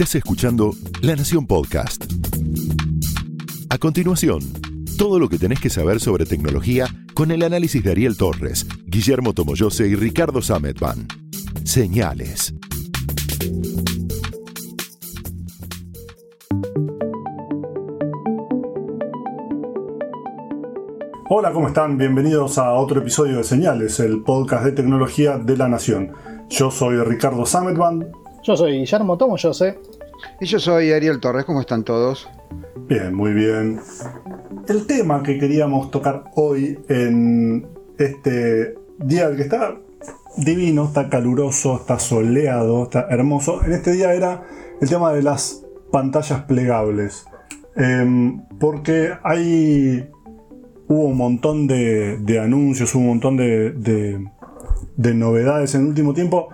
Estás escuchando La Nación Podcast. A continuación, todo lo que tenés que saber sobre tecnología con el análisis de Ariel Torres, Guillermo Tomoyose y Ricardo Sametban. Señales. Hola, ¿cómo están? Bienvenidos a otro episodio de Señales, el podcast de tecnología de la Nación. Yo soy Ricardo Sametban. Yo soy Guillermo Tomoyose. Y yo soy Ariel Torres, ¿cómo están todos? Bien, muy bien. El tema que queríamos tocar hoy en este día que está divino, está caluroso, está soleado, está hermoso, en este día era el tema de las pantallas plegables. Em, porque hay hubo un montón de, anuncios, hubo un montón de, de, novedades en el último tiempo,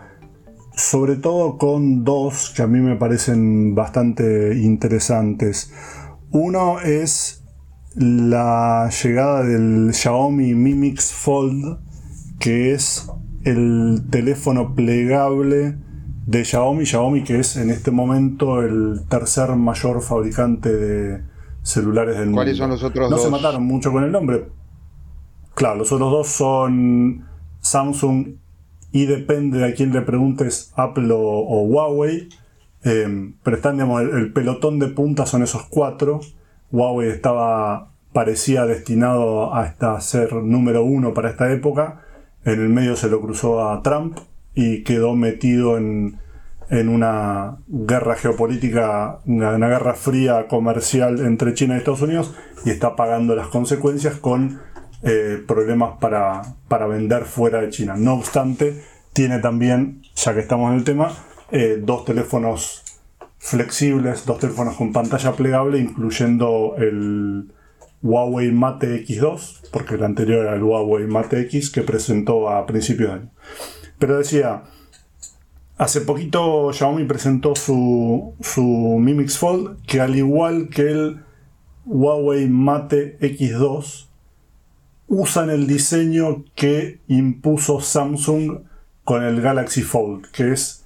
sobre todo con dos que a mí me parecen bastante interesantes. Uno es la llegada del Xiaomi Mi Mix Fold, que es el teléfono plegable de Xiaomi, Xiaomi que es en este momento el tercer mayor fabricante de celulares del mundo. ¿Cuáles son los otros dos? No se mataron mucho con el nombre. Claro, los otros dos son Samsung y depende de a quién le preguntes, Apple o, Huawei. Em, pero están, digamos, el, pelotón de punta son esos cuatro. Huawei estaba, parecía destinado a ser número uno para esta época. En el medio se lo cruzó a Trump y quedó metido en, una guerra geopolítica, una, una, guerra fría comercial entre China y Estados Unidos y está pagando las consecuencias con eh, problemas para, para, vender fuera de China. No obstante, tiene también, ya que estamos en el tema, eh, dos teléfonos flexibles, dos teléfonos con pantalla plegable, incluyendo el Huawei Mate X2, porque el anterior era el Huawei Mate X que presentó a principios de año. Pero decía, hace poquito Xiaomi presentó su, su Mi Mix Fold, que al igual que el Huawei Mate X2, usan el diseño que impuso Samsung con el Galaxy Fold, que es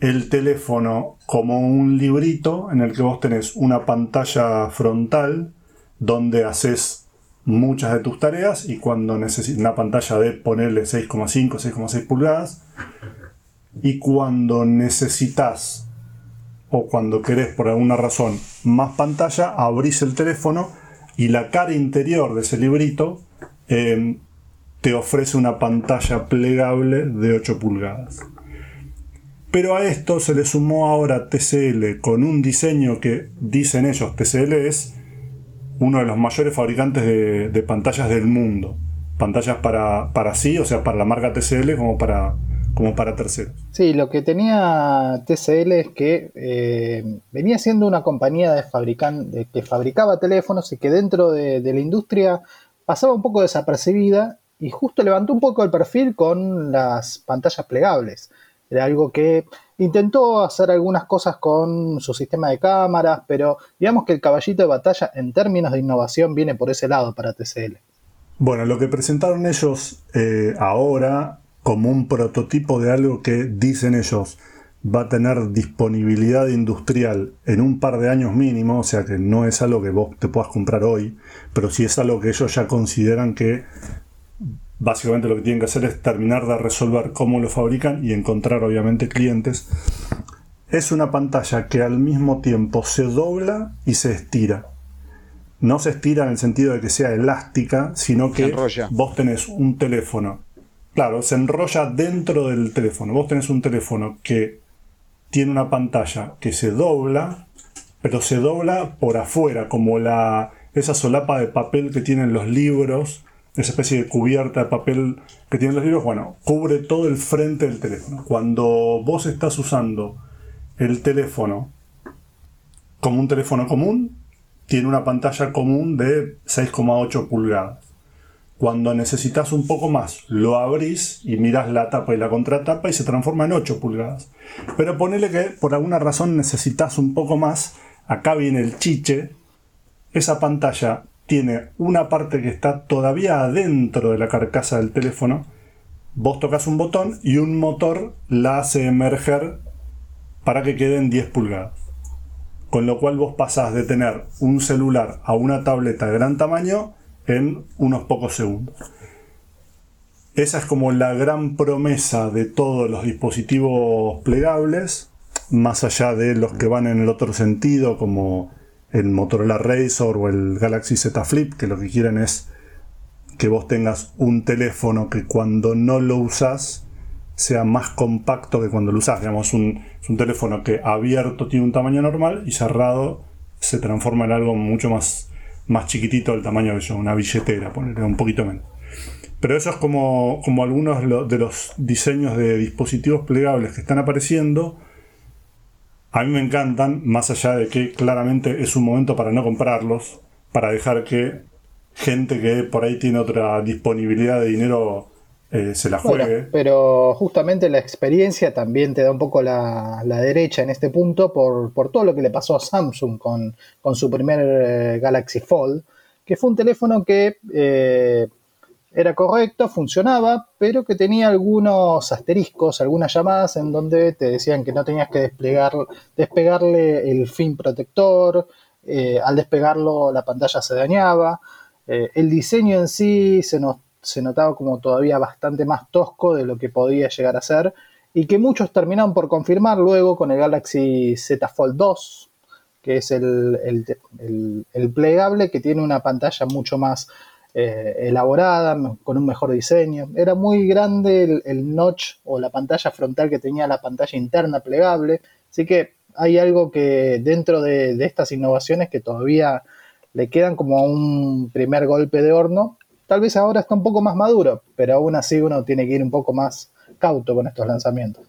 el teléfono como un librito en el que vos tenés una pantalla frontal donde haces muchas de tus tareas y cuando necesitas una pantalla de ponerle 6,5, 6,6 pulgadas y cuando necesitas o cuando querés por alguna razón más pantalla, abrís el teléfono y la cara interior de ese librito Em, te ofrece una pantalla plegable de 8 pulgadas. Pero a esto se le sumó ahora TCL con un diseño que dicen ellos, TCL es uno de los mayores fabricantes de, pantallas del mundo. Pantallas para, para sí, o sea, para la marca TCL como para, como para terceros. Sí, lo que tenía TCL es que eh, venía siendo una compañía de de, que fabricaba teléfonos y que dentro de, de la industria pasaba un poco desapercibida y justo levantó un poco el perfil con las pantallas plegables. Era algo que intentó hacer algunas cosas con su sistema de cámaras, pero digamos que el caballito de batalla en términos de innovación viene por ese lado para TCL. Bueno, lo que presentaron ellos eh, ahora como un prototipo de algo que dicen ellos va a tener disponibilidad industrial en un par de años mínimo, o sea que no es algo que vos te puedas comprar hoy, pero sí es algo que ellos ya consideran que básicamente lo que tienen que hacer es terminar de resolver cómo lo fabrican y encontrar obviamente clientes. Es una pantalla que al mismo tiempo se dobla y se estira. No se estira en el sentido de que sea elástica, sino que vos tenés un teléfono. Claro, se enrolla dentro del teléfono. Vos tenés un teléfono que tiene una pantalla que se dobla, pero se dobla por afuera, como la, esa solapa de papel que tienen los libros, esa especie de cubierta de papel que tienen los libros, bueno, cubre todo el frente del teléfono. Cuando vos estás usando el teléfono como un teléfono común, tiene una pantalla común de 6,8 pulgadas. Cuando necesitas un poco más, lo abrís y miras la tapa y la contratapa y se transforma en 8 pulgadas. Pero ponele que por alguna razón necesitas un poco más, acá viene el chiche, esa pantalla tiene una parte que está todavía adentro de la carcasa del teléfono, vos tocas un botón y un motor la hace emerger para que queden 10 pulgadas. Con lo cual vos pasás de tener un celular a una tableta de gran tamaño en unos pocos segundos. Esa es como la gran promesa de todos los dispositivos plegables, más allá de los que van en el otro sentido, como el Motorola Razr o el Galaxy Z Flip, que lo que quieren es que vos tengas un teléfono que cuando no lo usas sea más compacto que cuando lo usas. Digamos, un, es un teléfono que abierto tiene un tamaño normal y cerrado se transforma en algo mucho más, más chiquitito del tamaño de yo, una billetera, ponerle un poquito menos. Pero eso es como, como algunos de los diseños de dispositivos plegables que están apareciendo. A mí me encantan, más allá de que claramente es un momento para no comprarlos, para dejar que gente que por ahí tiene otra disponibilidad de dinero eh, se la juegue. pero justamente la experiencia también te da un poco la, derecha en este punto por, todo lo que le pasó a Samsung con, su primer eh, Galaxy Fold, que fue un teléfono que eh, era correcto, funcionaba, pero que tenía algunos asteriscos, algunas llamadas en donde te decían que no tenías que desplegar, despegarle el fin protector, al despegarlo la pantalla se dañaba. El diseño en sí se, se notaba como todavía bastante más tosco de lo que podía llegar a ser y que muchos terminaron por confirmar luego con el Galaxy Z Fold 2, que es el, el, plegable que tiene una pantalla mucho más eh, elaborada, con un mejor diseño. Era muy grande el, notch o la pantalla frontal que tenía la pantalla interna plegable, así que hay algo que dentro de, de estas innovaciones que todavía le quedan como un primer golpe de horno. Tal vez ahora está un poco más maduro, pero aún así uno tiene que ir un poco más cauto con estos lanzamientos.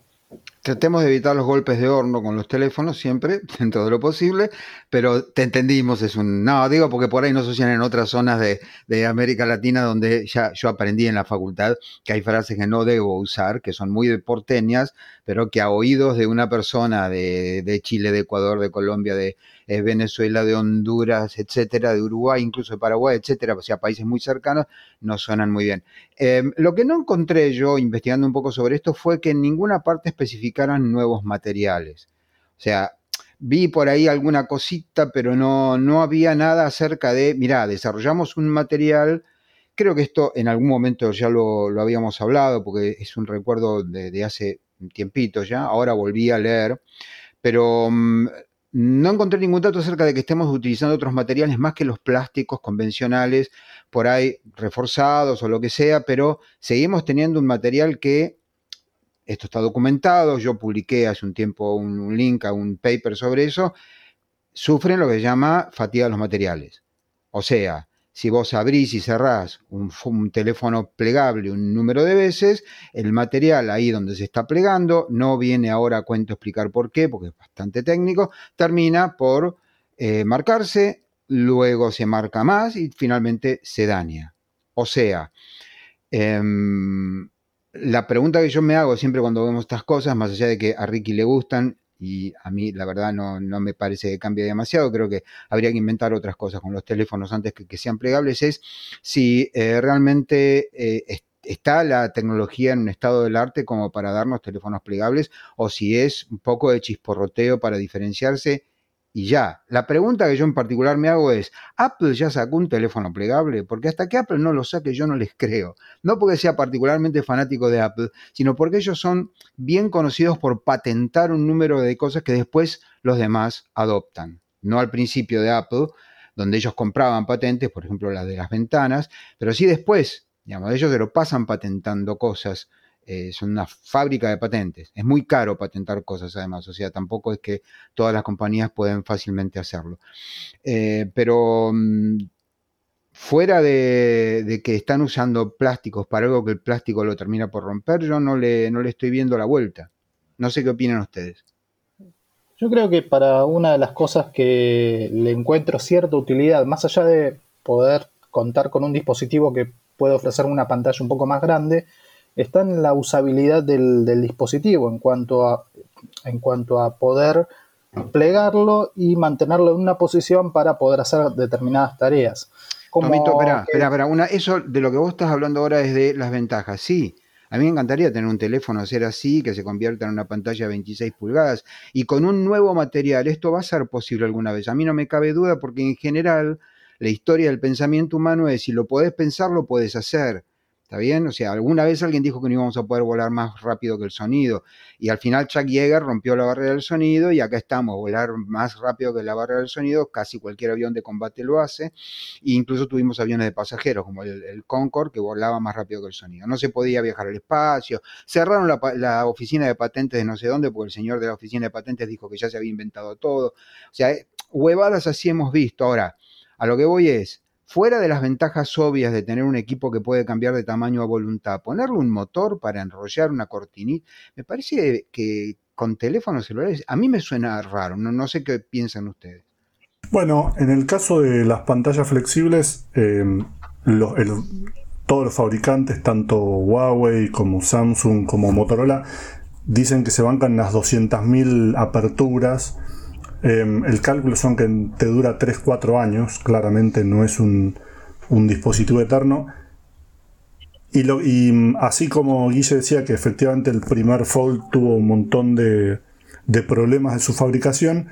Tratemos de evitar los golpes de horno con los teléfonos siempre, dentro de lo posible, pero te entendimos, es un... No, digo porque por ahí no asocian en otras zonas de, América Latina donde ya yo aprendí en la facultad que hay frases que no debo usar, que son muy porteñas, pero que a oídos de una persona de, de Chile, de Ecuador, de Colombia, de, Venezuela, de Honduras, etcétera, de Uruguay, incluso de Paraguay, etcétera, o sea, países muy cercanos, no suenan muy bien. Em, lo que no encontré yo, investigando un poco sobre esto, fue que en ninguna parte especificaran nuevos materiales. O sea, vi por ahí alguna cosita, pero no, no había nada acerca de, mirá, desarrollamos un material, creo que esto en algún momento ya lo, habíamos hablado, porque es un recuerdo de, de, hace tiempito ya, ahora volví a leer, pero mm, no encontré ningún dato acerca de que estemos utilizando otros materiales más que los plásticos convencionales, por ahí reforzados o lo que sea, pero seguimos teniendo un material que, esto está documentado, yo publiqué hace un tiempo un, link a un paper sobre eso, sufren lo que se llama fatiga de los materiales. O sea, si vos abrís y cerrás un, teléfono plegable un número de veces, el material ahí donde se está plegando, no viene ahora a cuento explicar por qué, porque es bastante técnico, termina por eh, marcarse, luego se marca más y finalmente se daña. O sea, em, la pregunta que yo me hago siempre cuando vemos estas cosas, más allá de que a Ricky le gustan, y a mí la verdad no, me parece que cambie demasiado, creo que habría que inventar otras cosas con los teléfonos antes que, sean plegables, es si eh, realmente eh, está la tecnología en un estado del arte como para darnos teléfonos plegables o si es un poco de chisporroteo para diferenciarse y ya. La pregunta que yo en particular me hago es, ¿Apple ya sacó un teléfono plegable? Porque hasta que Apple no lo saque yo no les creo. No porque sea particularmente fanático de Apple, sino porque ellos son bien conocidos por patentar un número de cosas que después los demás adoptan. No al principio de Apple, donde ellos compraban patentes, por ejemplo las de las ventanas, pero sí después, digamos, ellos se lo pasan patentando cosas eh, son una fábrica de patentes. Es muy caro patentar cosas además, o sea, tampoco es que todas las compañías pueden fácilmente hacerlo. Eh, pero mm, fuera de, que están usando plásticos para algo que el plástico lo termina por romper, yo no le, no le estoy viendo la vuelta. No sé qué opinan ustedes. Yo creo que para una de las cosas que le encuentro cierta utilidad, más allá de poder contar con un dispositivo que puede ofrecer una pantalla un poco más grande, está en la usabilidad del, dispositivo en cuanto, a, en cuanto a poder plegarlo y mantenerlo en una posición para poder hacer determinadas tareas. Como espera, espera, espera, una, eso de lo que vos estás hablando ahora es de las ventajas, sí, A mí me encantaría tener un teléfono ser así, que se convierta en una pantalla de 26 pulgadas y con un nuevo material. Esto va a ser posible alguna vez. A mí no me cabe duda porque en general la historia del pensamiento humano es si lo podés pensar, lo puedes hacer. ¿Está bien? O sea, alguna vez alguien dijo que no íbamos a poder volar más rápido que el sonido. Y al final Chuck Yeager rompió la barrera del sonido y acá estamos, volar más rápido que la barrera del sonido. Casi cualquier avión de combate lo hace. E incluso tuvimos aviones de pasajeros, como el, Concorde, que volaba más rápido que el sonido. No se podía viajar al espacio. Cerraron la, la, oficina de patentes de no sé dónde, porque el señor de la oficina de patentes dijo que ya se había inventado todo. O sea, huevadas así hemos visto. Ahora, a lo que voy es fuera de las ventajas obvias de tener un equipo que puede cambiar de tamaño a voluntad, ponerle un motor para enrollar una cortinita, me parece que con teléfonos celulares, a mí me suena raro, no, sé qué piensan ustedes. Bueno, en el caso de las pantallas flexibles, em, todos los fabricantes, tanto Huawei como Samsung como Motorola, dicen que se bancan las 200.000 aperturas Em, el cálculo son que te dura 3-4 años, claramente no es un, dispositivo eterno. Y, mm, así como Guille decía que efectivamente el primer Fold tuvo un montón de, problemas de su fabricación,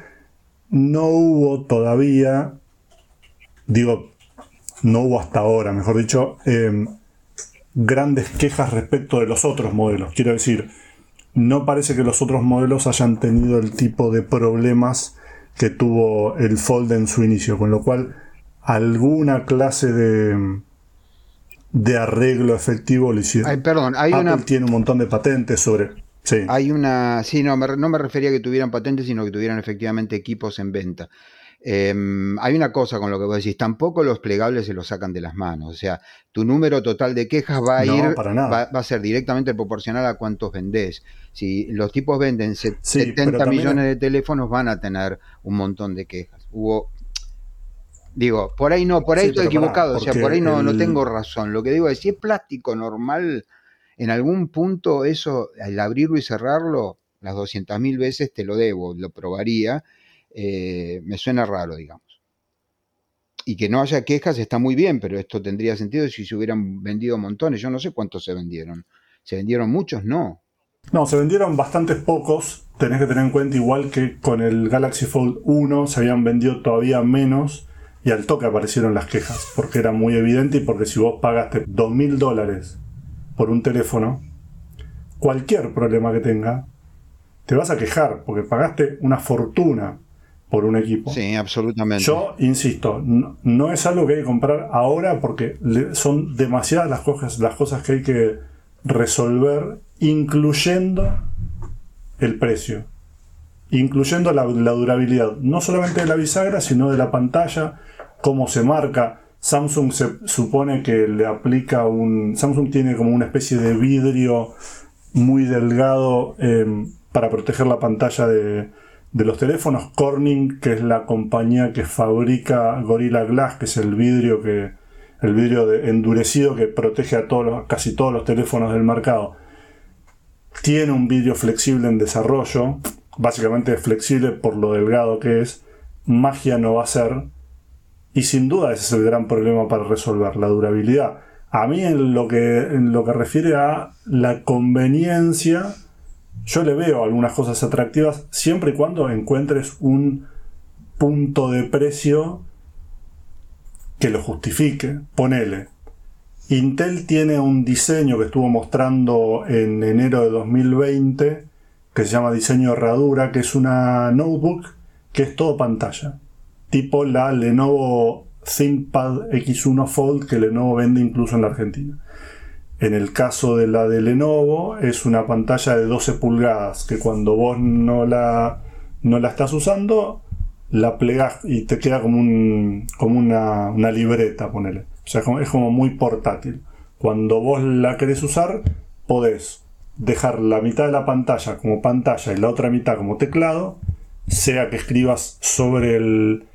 no hubo todavía, digo, no hubo hasta ahora, mejor dicho, em, grandes quejas respecto de los otros modelos. Quiero decir, no parece que los otros modelos hayan tenido el tipo de problemas que tuvo el Fold en su inicio, con lo cual alguna clase de, de arreglo efectivo lo hicieron. perdón, hay Apple tiene un montón de patentes sobre... Sí. Hay una... Sí, no me, no me refería a que tuvieran patentes, sino que tuvieran efectivamente equipos en venta. Em, hay una cosa con lo que vos decís, tampoco los plegables se los sacan de las manos. O sea, tu número total de quejas va a ir, va, a ser directamente proporcional a cuántos vendés. Si los tipos venden 70 millones de teléfonos, van a tener un montón de quejas. Hubo. Digo, por ahí no, por ahí estoy equivocado, o sea, por ahí no, no tengo razón. Lo que digo es, si es plástico normal, en algún punto eso, al abrirlo y cerrarlo, las 200.000 veces te lo debo, lo probaría eh, me suena raro, digamos. Y que no haya quejas está muy bien, pero esto tendría sentido si se hubieran vendido montones. Yo no sé cuántos se vendieron. ¿Se vendieron muchos? No. No, se vendieron bastantes pocos. Tenés que tener en cuenta igual que con el Galaxy Fold 1 se habían vendido todavía menos y al toque aparecieron las quejas, porque era muy evidente y porque si vos pagaste 2.000 dólares por un teléfono, cualquier problema que tenga, te vas a quejar, porque pagaste una fortuna por un equipo. Sí, absolutamente. Yo insisto, no, es algo que hay que comprar ahora porque son demasiadas las cosas, las cosas que hay que resolver, incluyendo el precio, incluyendo la, durabilidad, no solamente de la bisagra, sino de la pantalla, cómo se marca. Samsung se supone que le aplica un. Samsung tiene como una especie de vidrio muy delgado em, para proteger la pantalla de, de los teléfonos, Corning, que es la compañía que fabrica Gorilla Glass, que es el vidrio que el vidrio endurecido que protege a todos casi todos los teléfonos del mercado, tiene un vidrio flexible en desarrollo, básicamente flexible por lo delgado que es, magia no va a ser, y sin duda ese es el gran problema para resolver, la durabilidad. A mí en lo que, en lo que refiere a la conveniencia, yo le veo algunas cosas atractivas siempre y cuando encuentres un punto de precio que lo justifique. Ponele. Intel tiene un diseño que estuvo mostrando en enero de 2020 que se llama diseño herradura, que es una notebook que es todo pantalla. Tipo la Lenovo ThinkPad X1 Fold que Lenovo vende incluso en la Argentina. En el caso de la de Lenovo es una pantalla de 12 pulgadas que cuando vos no la, no la estás usando, la plegas y te queda como, un, como una, libreta, ponele. O sea, es como muy portátil. Cuando vos la querés usar, podés dejar la mitad de la pantalla como pantalla y la otra mitad como teclado, sea que escribas sobre el,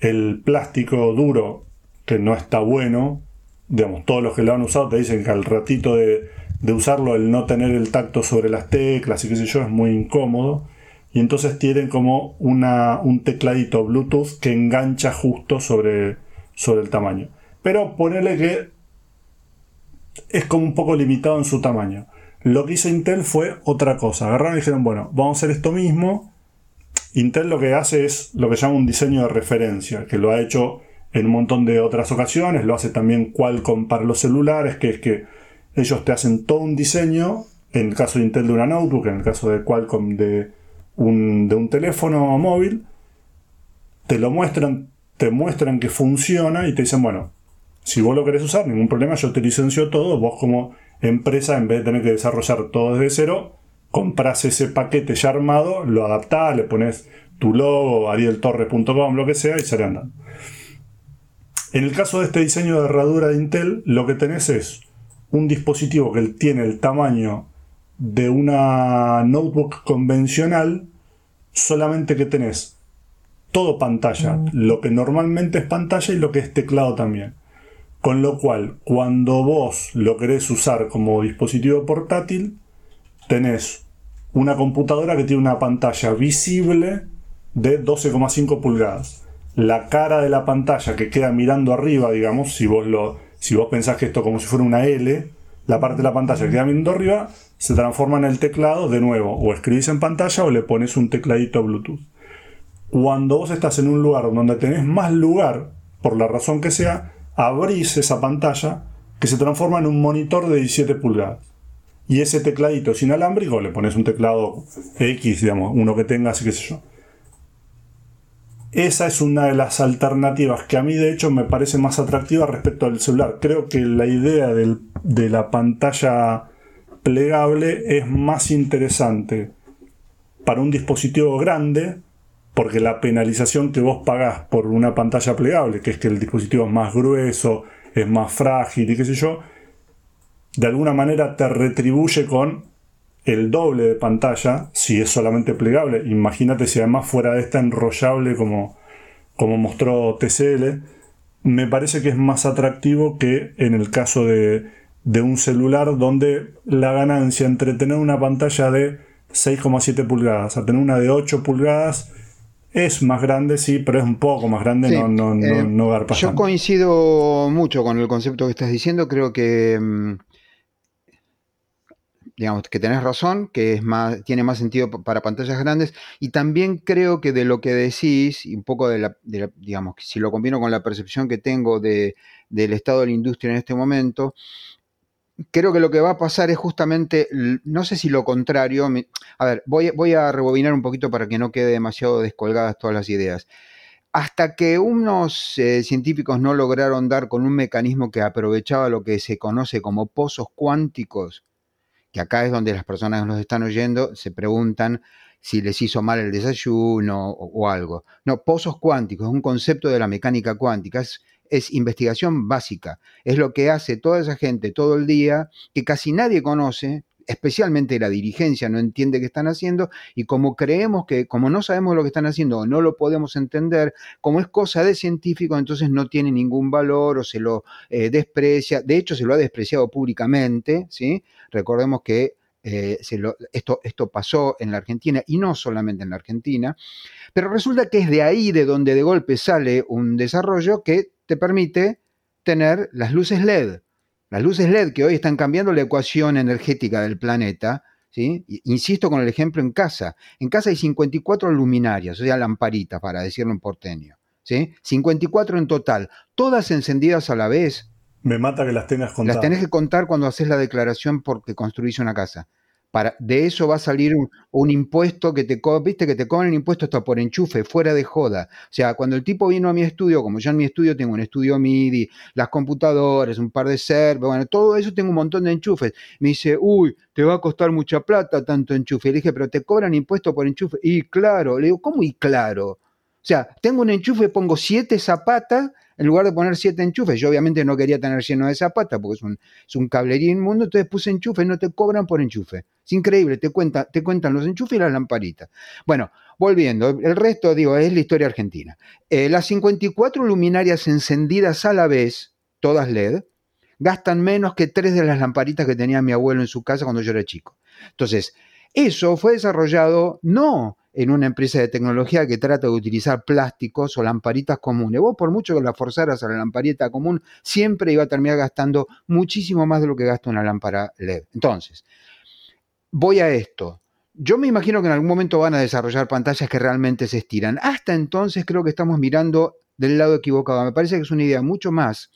el plástico duro, que no está bueno, digamos, todos los que lo han usado te dicen que al ratito de, usarlo, el no tener el tacto sobre las teclas y qué sé yo, es muy incómodo. Y entonces tienen como una, un tecladito Bluetooth que engancha justo sobre, sobre el tamaño. Pero ponerle que es como un poco limitado en su tamaño. Lo que hizo Intel fue otra cosa. Agarraron y dijeron, bueno, vamos a hacer esto mismo. Intel lo que hace es lo que llama un diseño de referencia, que lo ha hecho en un montón de otras ocasiones, lo hace también Qualcomm para los celulares, que es que ellos te hacen todo un diseño, en el caso de Intel de una notebook, en el caso de Qualcomm de un, teléfono móvil, te lo muestran, te muestran que funciona y te dicen, bueno, si vos lo querés usar, ningún problema, yo te licencio todo, vos como empresa, en vez de tener que desarrollar todo desde cero, compras ese paquete ya armado, lo adaptás, le pones tu logo, arieltorres.com, lo que sea, y sale andando. En el caso de este diseño de herradura de Intel, lo que tenés es un dispositivo que tiene el tamaño de una notebook convencional, solamente que tenés todo pantalla, mm. lo que normalmente es pantalla y lo que es teclado también. Con lo cual, cuando vos lo querés usar como dispositivo portátil, tenés una computadora que tiene una pantalla visible de 12,5 pulgadas. La cara de la pantalla que queda mirando arriba, digamos, si vos, lo, si vos pensás que esto como si fuera una L, la parte de la pantalla que queda mirando arriba se transforma en el teclado de nuevo. O escribís en pantalla o le pones un tecladito Bluetooth. Cuando vos estás en un lugar donde tenés más lugar, por la razón que sea, abrís esa pantalla que se transforma en un monitor de 17 pulgadas. Y ese tecladito es inalámbrico, le pones un teclado X, digamos, uno que tenga, así que sé yo. Esa es una de las alternativas que a mí de hecho me parece más atractiva respecto al celular. Creo que la idea de la pantalla plegable es más interesante para un dispositivo grande porque la penalización que vos pagás por una pantalla plegable, que es que el dispositivo es más grueso, es más frágil y qué sé yo, de alguna manera te retribuye con el doble de pantalla si es solamente plegable. Imagínate si además fuera de esta enrollable como, como mostró TCL. Me parece que es más atractivo que en el caso de, de un celular donde la ganancia entre tener una pantalla de 6,7 pulgadas a tener una de 8 pulgadas es más grande, sí, pero es un poco más grande, no, no, no, eh, no Yo coincido mucho con el concepto que estás diciendo, creo que mm, digamos, que tenés razón, que es más, tiene más sentido para pantallas grandes, y también creo que de lo que decís, y un poco de la, digamos, si lo combino con la percepción que tengo de, del estado de la industria en este momento, creo que lo que va a pasar es justamente, no sé si lo contrario, a ver, voy, voy a rebobinar un poquito para que no quede demasiado descolgadas todas las ideas. Hasta que unos eh, científicos no lograron dar con un mecanismo que aprovechaba lo que se conoce como pozos cuánticos, que acá es donde las personas nos están oyendo se preguntan si les hizo mal el desayuno o, algo. No, pozos cuánticos, es un concepto de la mecánica cuántica, es, investigación básica, es lo que hace toda esa gente todo el día, que casi nadie conoce, especialmente la dirigencia no entiende qué están haciendo y como creemos que, como no sabemos lo que están haciendo o no lo podemos entender, como es cosa de científico, entonces no tiene ningún valor o se lo eh, desprecia, de hecho se lo ha despreciado públicamente, ¿sí? Recordemos que eh, esto, esto pasó en la Argentina y no solamente en la Argentina, pero resulta que es de ahí de donde de golpe sale un desarrollo que te permite tener las luces LED. Las luces LED que hoy están cambiando la ecuación energética del planeta, ¿sí? Insisto con el ejemplo en casa. En casa hay 54 luminarias, o sea, lamparitas, para decirlo en porteño. ¿sí? 54 en total, todas encendidas a la vez. Me mata que las tengas contadas. Las tenés que contar cuando haces la declaración porque construís una casa de eso va a salir un, impuesto que te, viste, que te cobran el impuesto hasta por enchufe, fuera de joda. O sea, cuando el tipo vino a mi estudio, como yo en mi estudio tengo un estudio MIDI, las computadoras, un par de servers, bueno, todo eso tengo un montón de enchufes. Me dice, uy, te va a costar mucha plata tanto enchufe. Le dije, pero te cobran impuesto por enchufe. Y claro, le digo, ¿cómo y claro? O sea, tengo un enchufe, pongo siete zapatas en lugar de poner siete enchufes, yo obviamente no quería tener lleno de zapatas porque es un, es un cablería inmundo, entonces puse enchufes, no te cobran por enchufe. Es increíble, te, te cuentan los enchufes y las lamparitas. Bueno, volviendo, el resto, digo, es la historia argentina. Eh, las 54 luminarias encendidas a la vez, todas LED, gastan menos que tres de las lamparitas que tenía mi abuelo en su casa cuando yo era chico. Entonces, eso fue desarrollado no en una empresa de tecnología que trata de utilizar plásticos o lamparitas comunes. Vos por mucho que la forzaras a la lamparita común, siempre iba a terminar gastando muchísimo más de lo que gasta una lámpara LED. Entonces, voy a esto. Yo me imagino que en algún momento van a desarrollar pantallas que realmente se estiran. Hasta entonces creo que estamos mirando del lado equivocado. Me parece que es una idea mucho más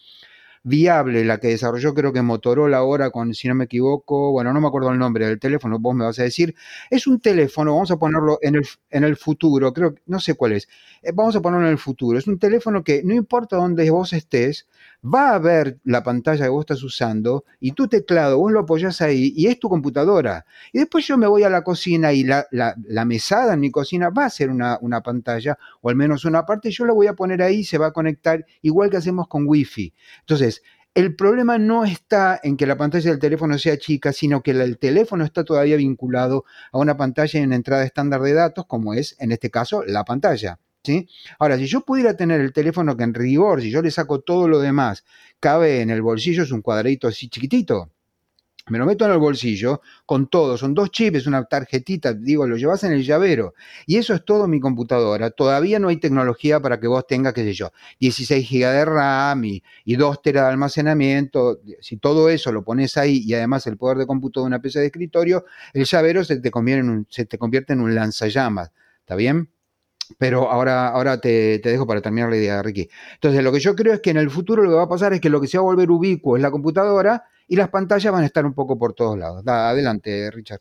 viable la que desarrolló creo que Motorola ahora con, si no me equivoco, bueno, no me acuerdo el nombre del teléfono, vos me vas a decir, es un teléfono, vamos a ponerlo en el, en el futuro, creo, no sé cuál es, eh, vamos a ponerlo en el futuro, es un teléfono que no importa dónde vos estés, va a ver la pantalla que vos estás usando y tu teclado, vos lo apoyás ahí y es tu computadora. Y después yo me voy a la cocina y la, mesada en mi cocina va a ser una, una, pantalla, o al menos una parte, y yo la voy a poner ahí, se va a conectar igual que hacemos con Wi-Fi. Entonces, el problema no está en que la pantalla del teléfono sea chica, sino que el teléfono está todavía vinculado a una pantalla y una entrada estándar de datos, como es en este caso la pantalla. Ahora, si yo pudiera tener el teléfono que en rigor, si yo le saco todo lo demás, cabe en el bolsillo, es un cuadradito así chiquitito. Me lo meto en el bolsillo con todo, son dos chips, una tarjetita, digo, lo llevas en el llavero. Y eso es todo mi computadora. Todavía no hay tecnología para que vos tengas, qué sé yo, 16 GB de RAM y, 2 TB de almacenamiento. Si todo eso lo pones ahí y además el poder de cómputo de una PC de escritorio, el llavero se te convierte en un, se te convierte en un lanzallamas. ¿Está bien? Pero ahora, ahora te, dejo para terminar la idea, Ricky. Entonces, lo que yo creo es que en el futuro lo que va a pasar es que lo que se va a volver ubicuo es la computadora y las pantallas van a estar un poco por todos lados. adelante, Richard.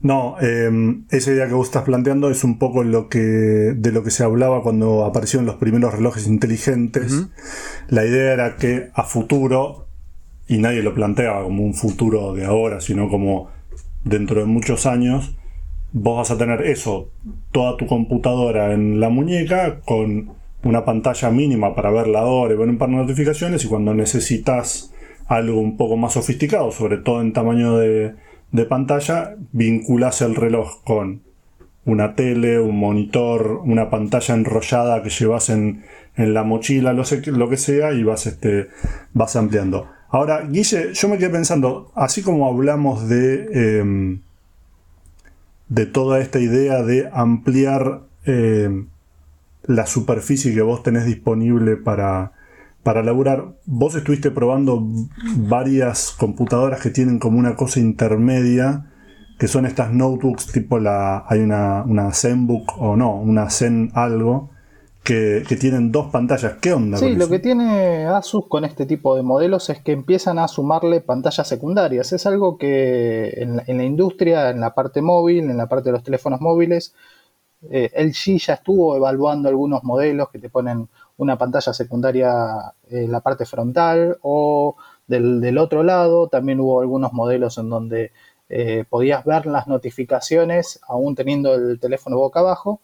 No, em, esa idea que vos estás planteando es un poco lo que, de lo que se hablaba cuando aparecieron los primeros relojes inteligentes. La idea era que a futuro, y nadie lo planteaba como un futuro de ahora, sino como dentro de muchos años, vos vas a tener eso, toda tu computadora en la muñeca con una pantalla mínima para ver la hora y ver un par de notificaciones y cuando necesitas algo un poco más sofisticado, sobre todo en tamaño de, pantalla, vinculas el reloj con una tele, un monitor, una pantalla enrollada que llevas en, la mochila, lo, sé, lo que sea, y vas, este, vas ampliando. Ahora, Guille, yo me quedé pensando, así como hablamos de... Em, de toda esta idea de ampliar eh, la superficie que vos tenés disponible para, para laburar. Vos estuviste probando varias computadoras que tienen como una cosa intermedia, que son estas notebooks tipo la. hay una, una ZenBook o no, una Zen algo, que, tienen dos pantallas. ¿Qué onda? Sí, lo que tiene Asus con este tipo de modelos es que empiezan a sumarle pantallas secundarias. Es algo que en, la industria, en la parte móvil, en la parte de los teléfonos móviles, eh, LG ya estuvo evaluando algunos modelos que te ponen una pantalla secundaria en la parte frontal o del, otro lado. También hubo algunos modelos en donde eh, podías ver las notificaciones aún teniendo el teléfono boca abajo.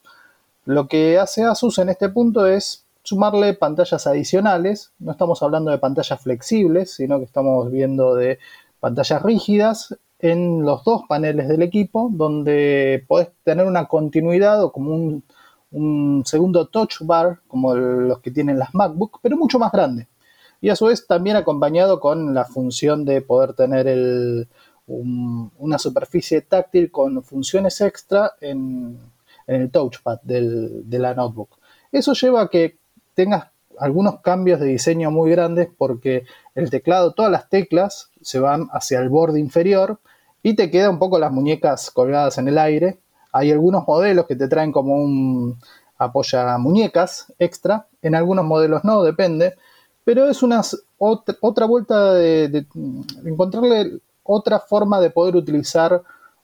Lo que hace Asus en este punto es sumarle pantallas adicionales. No estamos hablando de pantallas flexibles, sino que estamos viendo de pantallas rígidas en los dos paneles del equipo, donde podés tener una continuidad o como un, segundo touch bar, como los que tienen las MacBook, pero mucho más grande. Y a su vez también acompañado con la función de poder tener una superficie táctil con funciones extra en, en el touchpad de la notebook. Eso lleva a que tengas algunos cambios de diseño muy grandes porque el teclado, todas las teclas se van hacia el borde inferior y te quedan un poco las muñecas colgadas en el aire. Hay algunos modelos que te traen como un apoya muñecas extra, en algunos modelos no, depende, pero es una otra, vuelta de encontrarle otra forma de poder utilizar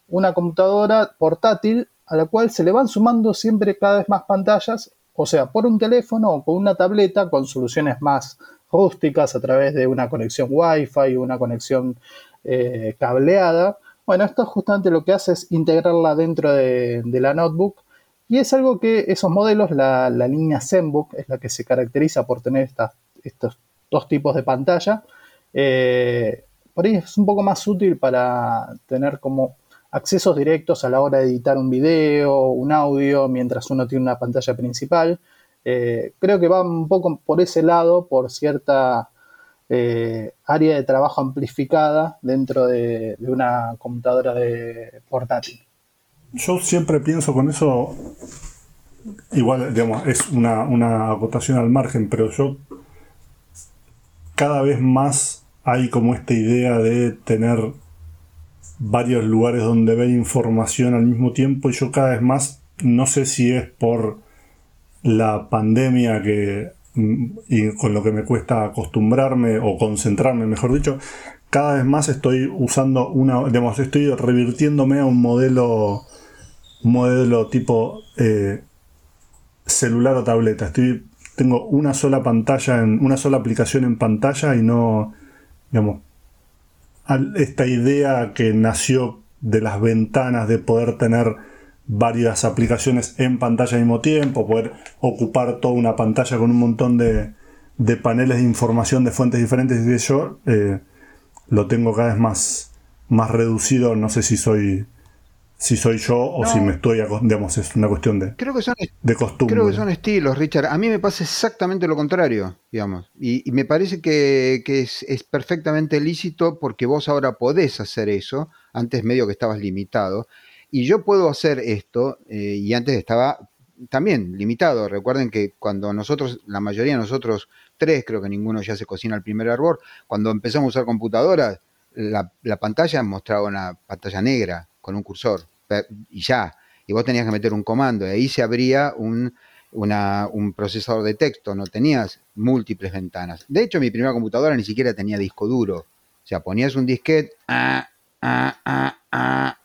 una computadora portátil a la cual se le van sumando siempre cada vez más pantallas, o sea, por un teléfono o con una tableta con soluciones más rústicas a través de una conexión Wi-Fi, una conexión eh, cableada. Bueno, esto justamente lo que hace es integrarla dentro de, la notebook y es algo que esos modelos, la, línea ZenBook es la que se caracteriza por tener estos dos tipos de pantalla. Eh, por ahí es un poco más útil para tener como accesos directos a la hora de editar un video, un audio, mientras uno tiene una pantalla principal. Eh, creo que va un poco por ese lado, por cierta eh, área de trabajo amplificada dentro de, una computadora de portátil. Yo siempre pienso con eso, igual, digamos, es una, una acotación al margen, pero yo cada vez más hay como esta idea de tener varios lugares donde ver información al mismo tiempo y yo cada vez más, no sé si es por la pandemia que y con lo que me cuesta acostumbrarme o concentrarme, mejor dicho, cada vez más estoy usando una, digamos, estoy revirtiéndome a un modelo, modelo tipo eh, celular o tableta. Tengo una sola pantalla, en, una sola aplicación en pantalla y no, digamos, esta idea que nació de las ventanas de poder tener varias aplicaciones en pantalla al mismo tiempo, poder ocupar toda una pantalla con un montón de, de paneles de información de fuentes diferentes y yo eh, lo tengo cada vez más, más reducido, no sé si soy si soy yo o si me estoy, digamos, es una cuestión de, creo que son, de costumbre. Creo que son estilos, Richard. A mí me pasa exactamente lo contrario, digamos. Y, me parece que, es, perfectamente lícito porque vos ahora podés hacer eso. Antes medio que estabas limitado. Y yo puedo hacer esto eh, y antes estaba también limitado. Recuerden que cuando nosotros, la mayoría de nosotros tres, creo que ninguno ya se cocina el primer árbol, cuando empezamos a usar computadoras, la, la pantalla mostraba una pantalla negra con un cursor y ya. Y vos tenías que meter un comando y ahí se abría un, un procesador de texto, no tenías múltiples ventanas. De hecho, mi primera computadora ni siquiera tenía disco duro. O sea, ponías un disquete ah, ah, ah,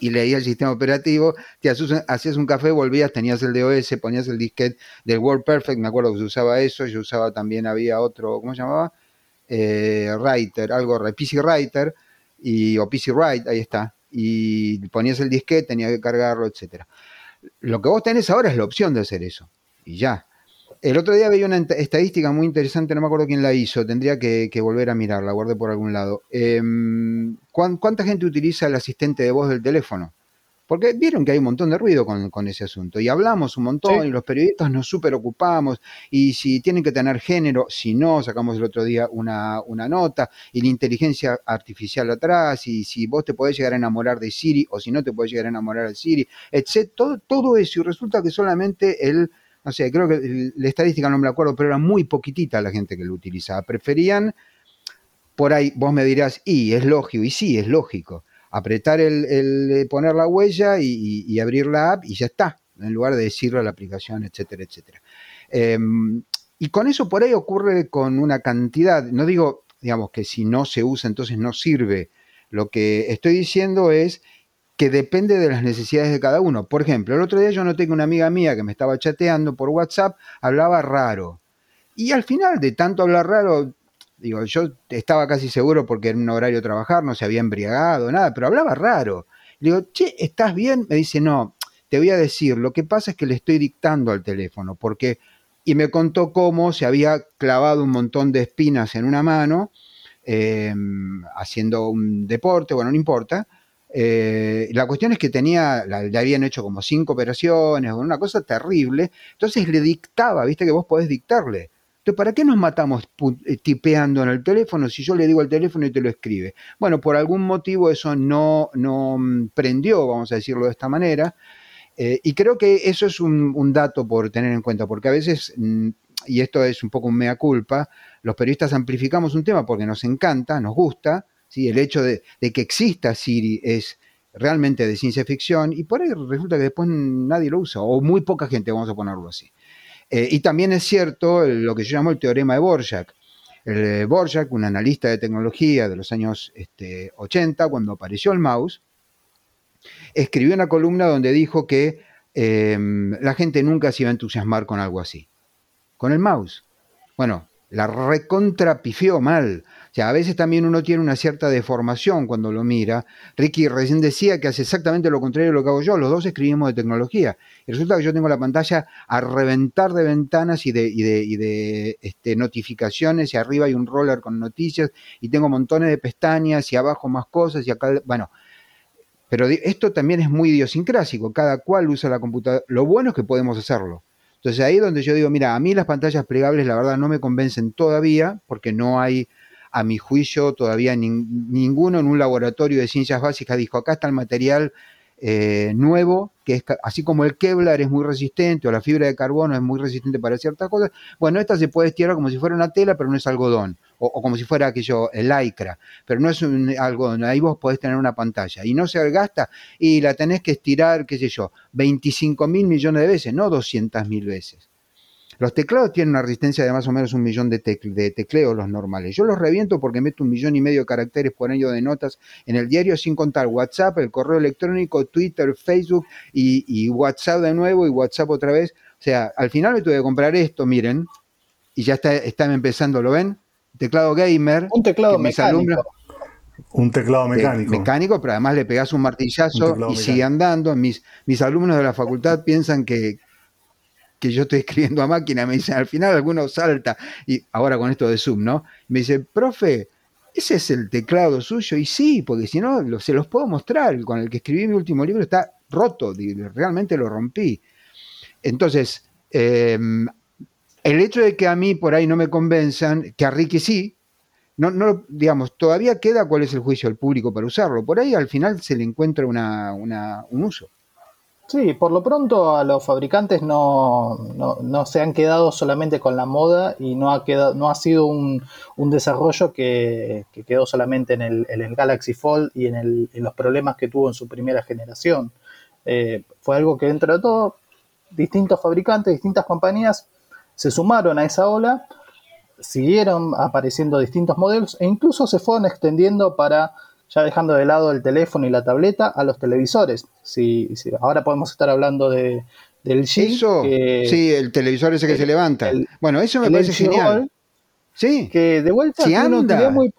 y leías el sistema operativo, te hacías un café, volvías, tenías el DOS, ponías el disquete del WordPerfect, me acuerdo que se usaba eso, yo usaba también, había otro, ¿cómo se llamaba? Eh, Writer, algo, PC Writer, y, o PC Write, ahí está, y ponías el disquete, tenía que cargarlo, etc. Lo que vos tenés ahora es la opción de hacer eso. Y ya. El otro día veía una estadística muy interesante, no me acuerdo quién la hizo, tendría que, volver a mirarla, guardé por algún lado. Em, ¿Cuánta gente utiliza el asistente de voz del teléfono? Porque vieron que hay un montón de ruido con, ese asunto. Y hablamos un montón y los periodistas nos súper ocupamos. Y si tienen que tener género, si no, sacamos el otro día una, nota. Y la inteligencia artificial atrás. Y si vos te podés llegar a enamorar de Siri o si no te podés llegar a enamorar de Siri, etc. Todo, todo eso. Y resulta que solamente el, no sé, creo que la estadística no me acuerdo, pero era muy poquitita la gente que lo utilizaba. Preferían, por ahí vos me dirás, y es lógico, y sí, es lógico apretar el, eh, poner la huella y, abrir la app y ya está, en lugar de decirlo a la aplicación, etcétera, etcétera. Em, y con eso por ahí ocurre con una cantidad, no digo, digamos, que si no se usa entonces no sirve. Lo que estoy diciendo es que depende de las necesidades de cada uno. Por ejemplo, el otro día yo noté que una amiga mía que me estaba chateando por WhatsApp hablaba raro. Y al final de tanto hablar raro, Digo, yo estaba casi seguro porque era un horario trabajar, no se había embriagado, nada, pero hablaba raro. Le digo, che, ¿estás bien? Me dice, no, te voy a decir, lo que pasa es que le estoy dictando al teléfono, porque... Y me contó cómo se había clavado un montón de espinas en una mano, em, haciendo un deporte, bueno, no importa. Eh, la cuestión es que tenía, le habían hecho como cinco operaciones, una cosa terrible. Entonces le dictaba, viste que vos podés dictarle. Entonces, ¿para qué nos matamos eh, tipeando en el teléfono si yo le digo al teléfono y te lo escribe? Bueno, por algún motivo eso no, no mm, prendió, vamos a decirlo de esta manera. Eh, y creo que eso es un, dato por tener en cuenta, porque a veces, mm, y esto es un poco un mea culpa, los periodistas amplificamos un tema porque nos encanta, nos gusta, ¿sí? el hecho de, que exista Siri es realmente de ciencia ficción, y por ahí resulta que después nadie lo usa, o muy poca gente, vamos a ponerlo así. Eh, y también es cierto lo que yo llamo el teorema de Borjak. El, eh, Borjak, un analista de tecnología de los años este, 80, cuando apareció el mouse, escribió una columna donde dijo que em, la gente nunca se iba a entusiasmar con algo así. Con el mouse. Bueno, la recontrapifió mal sea, a veces también uno tiene una cierta deformación cuando lo mira. Ricky recién decía que hace exactamente lo contrario de lo que hago yo. Los dos escribimos de tecnología. Y resulta que yo tengo la pantalla a reventar de ventanas y de, de, este, notificaciones. Y arriba hay un roller con noticias. Y tengo montones de pestañas y abajo más cosas. Y acá, bueno. Pero esto también es muy idiosincrásico. Cada cual usa la computadora. Lo bueno es que podemos hacerlo. Entonces ahí es donde yo digo, mira, a mí las pantallas plegables la verdad no me convencen todavía porque no hay a mi juicio, todavía ninguno en un laboratorio de ciencias básicas dijo, acá está el material eh, nuevo, que es así como el Kevlar es muy resistente o la fibra de carbono es muy resistente para ciertas cosas, bueno, esta se puede estirar como si fuera una tela, pero no es algodón, o, como si fuera aquello, el lycra, pero no es un algodón, ahí vos podés tener una pantalla y no se gasta y la tenés que estirar, qué sé yo, 25 mil millones de veces, no 200 mil veces. Los teclados tienen una resistencia de más o menos un millón de, tecleos, los normales. Yo los reviento porque meto un millón y medio de caracteres por año de notas en el diario, sin contar WhatsApp, el correo electrónico, Twitter, Facebook y, WhatsApp de nuevo y WhatsApp otra vez. O sea, al final me tuve que comprar esto, miren, y ya está, están empezando, ¿lo ven? Teclado gamer. Un teclado mecánico. un teclado mecánico. mecánico, pero además le pegas un martillazo y sigue andando. Mis, mis alumnos de la facultad piensan que, que yo estoy escribiendo a máquina, me dicen, al final alguno salta, y ahora con esto de Zoom, ¿no? Me dice, profe, ese es el teclado suyo, y sí, porque si no, se los puedo mostrar, con el que escribí mi último libro está roto, realmente lo rompí. Entonces, em, el hecho de que a mí por ahí no me convenzan, que a Ricky sí, no, no, digamos, todavía queda cuál es el juicio del público para usarlo. Por ahí al final se le encuentra una, un uso. Sí, por lo pronto a los fabricantes no, se han quedado solamente con la moda y no ha, quedado, no ha sido un, desarrollo que, quedó solamente en el, Galaxy Fold y en, los problemas que tuvo en su primera generación. Eh, fue algo que dentro de todo, distintos fabricantes, distintas compañías se sumaron a esa ola, siguieron apareciendo distintos modelos e incluso se fueron extendiendo para ya dejando de lado el teléfono y la tableta, a los televisores. Si, ahora podemos estar hablando de, del G. sí, el televisor ese que se levanta. bueno, eso me parece genial. sí. Que de vuelta tiene una muy,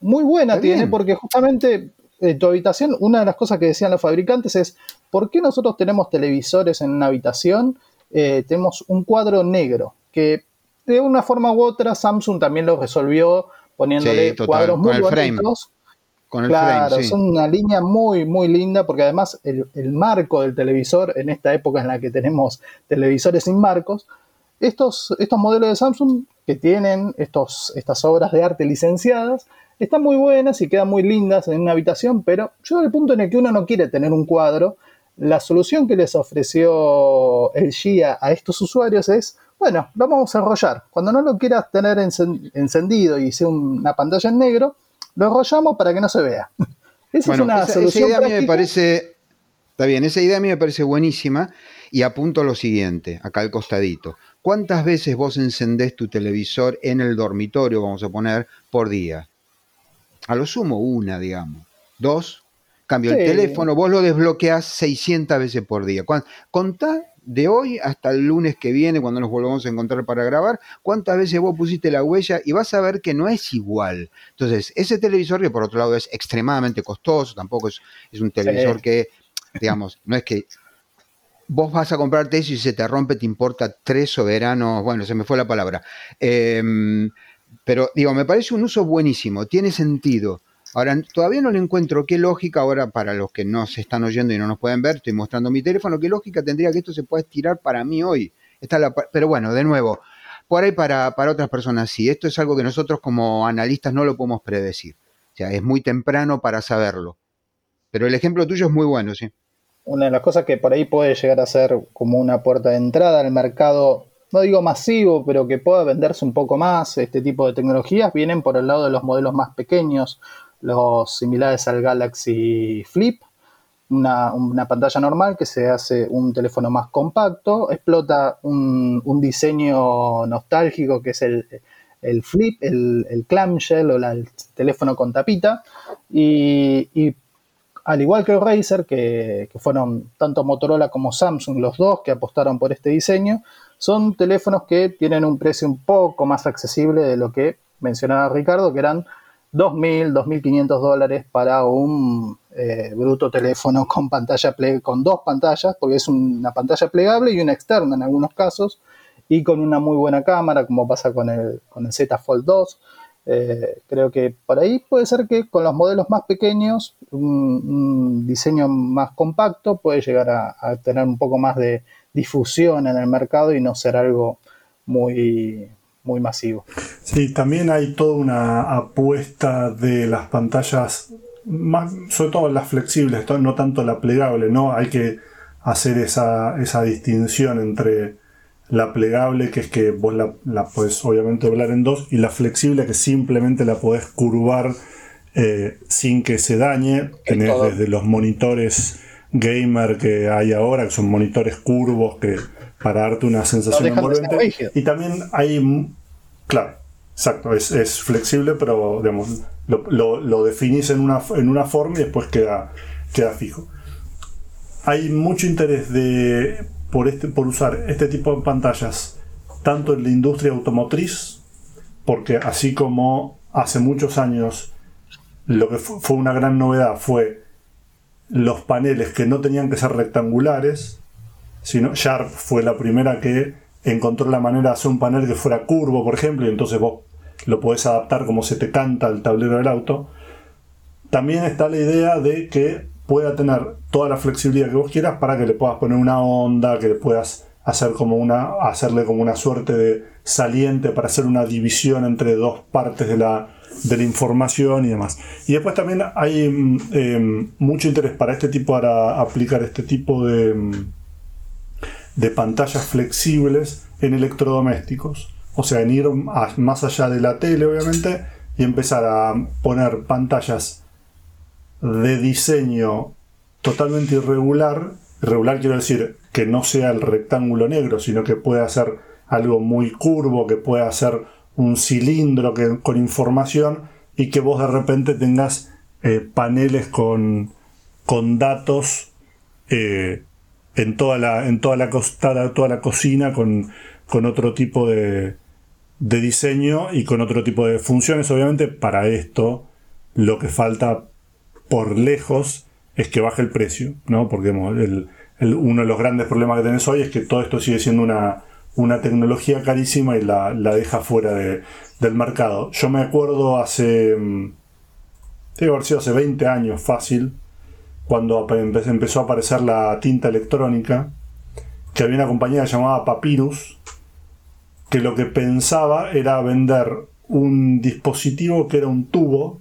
muy buena tiene, porque justamente en tu habitación, una de las cosas que decían los fabricantes es, ¿por qué nosotros tenemos televisores en una habitación? Eh, tenemos un cuadro negro, que de una forma u otra Samsung también lo resolvió poniéndole cuadros muy bonitos claro, es una línea muy, muy linda porque además el, marco del televisor, en esta época en la que tenemos televisores sin marcos, estos, estos modelos de Samsung que tienen estos, estas obras de arte licenciadas, están muy buenas y quedan muy lindas en una habitación, pero yo al punto en el que uno no quiere tener un cuadro, la solución que les ofreció el GIA a estos usuarios es, bueno, lo vamos a enrollar. Cuando no lo quieras tener encendido y sea una pantalla en negro, lo enrollamos para que no se vea. Esa es una solución. Esa idea a mí me parece. Está bien, esa idea a mí me parece buenísima. Y apunto lo siguiente, acá al costadito. ¿Cuántas veces vos encendés tu televisor en el dormitorio, vamos a poner, por día? A lo sumo una, digamos. Dos. Cambio el teléfono, vos lo desbloqueás 600 veces por día. Contá de hoy hasta el lunes que viene, cuando nos volvamos a encontrar para grabar, cuántas veces vos pusiste la huella y vas a ver que no es igual. Entonces, ese televisor, que por otro lado es extremadamente costoso, tampoco es, es un televisor que, digamos, no es que vos vas a comprarte eso y se te rompe, te importa tres soberanos, bueno, se me fue la palabra. Em, pero digo, me parece un uso buenísimo, tiene sentido. Ahora, todavía no le encuentro qué lógica, ahora para los que no se están oyendo y no nos pueden ver, estoy mostrando mi teléfono, qué lógica tendría que esto se pueda estirar para mí hoy. pero bueno, de nuevo, por ahí para, para otras personas sí. Esto es algo que nosotros como analistas no lo podemos predecir. O sea, es muy temprano para saberlo. Pero el ejemplo tuyo es muy bueno, sí. Una de las cosas que por ahí puede llegar a ser como una puerta de entrada al mercado, no digo masivo, pero que pueda venderse un poco más, este tipo de tecnologías, vienen por el lado de los modelos más pequeños, los similares al Galaxy Flip, una, pantalla normal que se hace un teléfono más compacto, explota un, diseño nostálgico que es el, flip, el, clamshell o el teléfono con tapita, y, al igual que el Razer, que, que, fueron tanto Motorola como Samsung los dos que apostaron por este diseño, son teléfonos que tienen un precio un poco más accesible de lo que mencionaba Ricardo, que eran 2.000, 2.500 dólares para un eh, bruto teléfono con pantalla con dos pantallas, porque es una pantalla plegable y una externa en algunos casos, y con una muy buena cámara, como pasa con el, con el Z Fold 2. Eh, creo que por ahí puede ser que con los modelos más pequeños, un, diseño más compacto puede llegar a tener un poco más de difusión en el mercado y no ser algo muy, muy masivo. Sí, también hay toda una apuesta de las pantallas más, sobre todo las flexibles, no tanto la plegable, ¿no? Hay que hacer esa, esa distinción entre la plegable, que es que vos la, la podés obviamente doblar en dos, y la flexible, que simplemente la podés curvar eh, sin que se dañe. Tenés desde los monitores gamer que hay ahora, que son monitores curvos que para darte una sensación envolvente. Y también hay, claro, exacto, es, flexible, pero digamos, lo, definís en una, en una forma y después queda, queda fijo. Hay mucho interés de, por, este, por usar este tipo de pantallas, tanto en la industria automotriz, porque así como hace muchos años lo que fue una gran novedad fue los paneles que no tenían que ser rectangulares, sino Sharp fue la primera que encontró la manera de hacer un panel que fuera curvo, por ejemplo, y entonces vos lo podés adaptar como se te canta el tablero del auto. También está la idea de que pueda tener toda la flexibilidad que vos quieras para que le puedas poner una onda, que le puedas hacer como una, hacerle como una suerte de saliente para hacer una división entre dos partes de la, información y demás. Y después también hay mm, em, mucho interés para este tipo, para aplicar este tipo de, mm, de pantallas flexibles en electrodomésticos. O sea, en ir más allá de la tele, obviamente, y empezar a poner pantallas de diseño totalmente irregular. Irregular quiero decir que no sea el rectángulo negro, sino que pueda ser algo muy curvo, que pueda ser un cilindro con información y que vos de repente tengas eh, paneles con, con datos eh, en toda la, en toda la, toda la cocina con, con otro tipo de, de, diseño y con otro tipo de funciones. Obviamente para esto lo que falta por lejos es que baje el precio, ¿no? Porque uno de los grandes problemas que tenés hoy es que todo esto sigue siendo una, una tecnología carísima y la, deja fuera del mercado. Yo me acuerdo hace, mm, debe haber sido hace 20 años fácil, cuando empezó a aparecer la tinta electrónica, que había una compañía llamada Papyrus, que lo que pensaba era vender un dispositivo que era un tubo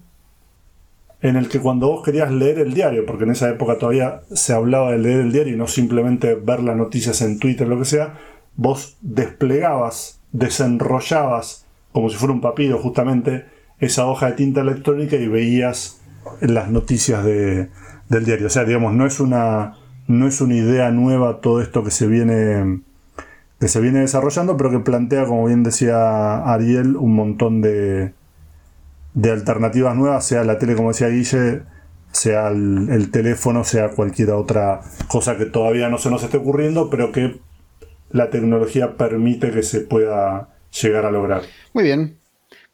en el que cuando vos querías leer el diario, porque en esa época todavía se hablaba de leer el diario y no simplemente ver las noticias en Twitter, lo que sea, vos desplegabas, desenrollabas, como si fuera un papiro justamente, esa hoja de tinta electrónica y veías las noticias de, del diario. O sea, digamos, no es una, no es una idea nueva todo esto que se viene que se viene desarrollando, pero que plantea, como bien decía Ariel, un montón de, de alternativas nuevas, sea la tele, como decía Guille, sea el, el, teléfono, sea cualquier otra cosa que todavía no se nos esté ocurriendo, pero que la tecnología permite que se pueda llegar a lograr. Muy bien.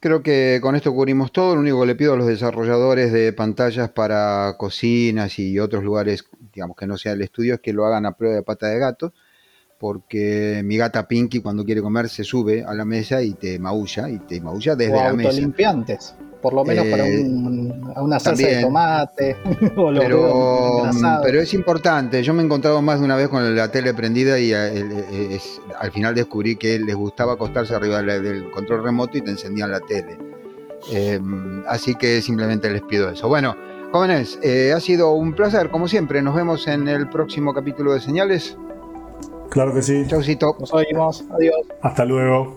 Creo que con esto cubrimos todo. Lo único que le pido a los desarrolladores de pantallas para cocinas y otros lugares, digamos que no sea el estudio, es que lo hagan a prueba de pata de gato porque mi gata Pinky cuando quiere comer se sube a la mesa y te maulla, y te maulla desde la mesa. autolimpiantes, por lo menos para eh, una salsa de tomate. pero, es importante, yo me he encontrado más de una vez con la tele prendida y eh, al final descubrí que les gustaba acostarse arriba del control remoto y te encendían la tele. Em, así que simplemente les pido eso. Bueno, jóvenes, eh, ha sido un placer, como siempre. Nos vemos en el próximo capítulo de Señales. Claro que sí. Chaucito. Nos oímos. Adiós. Hasta luego.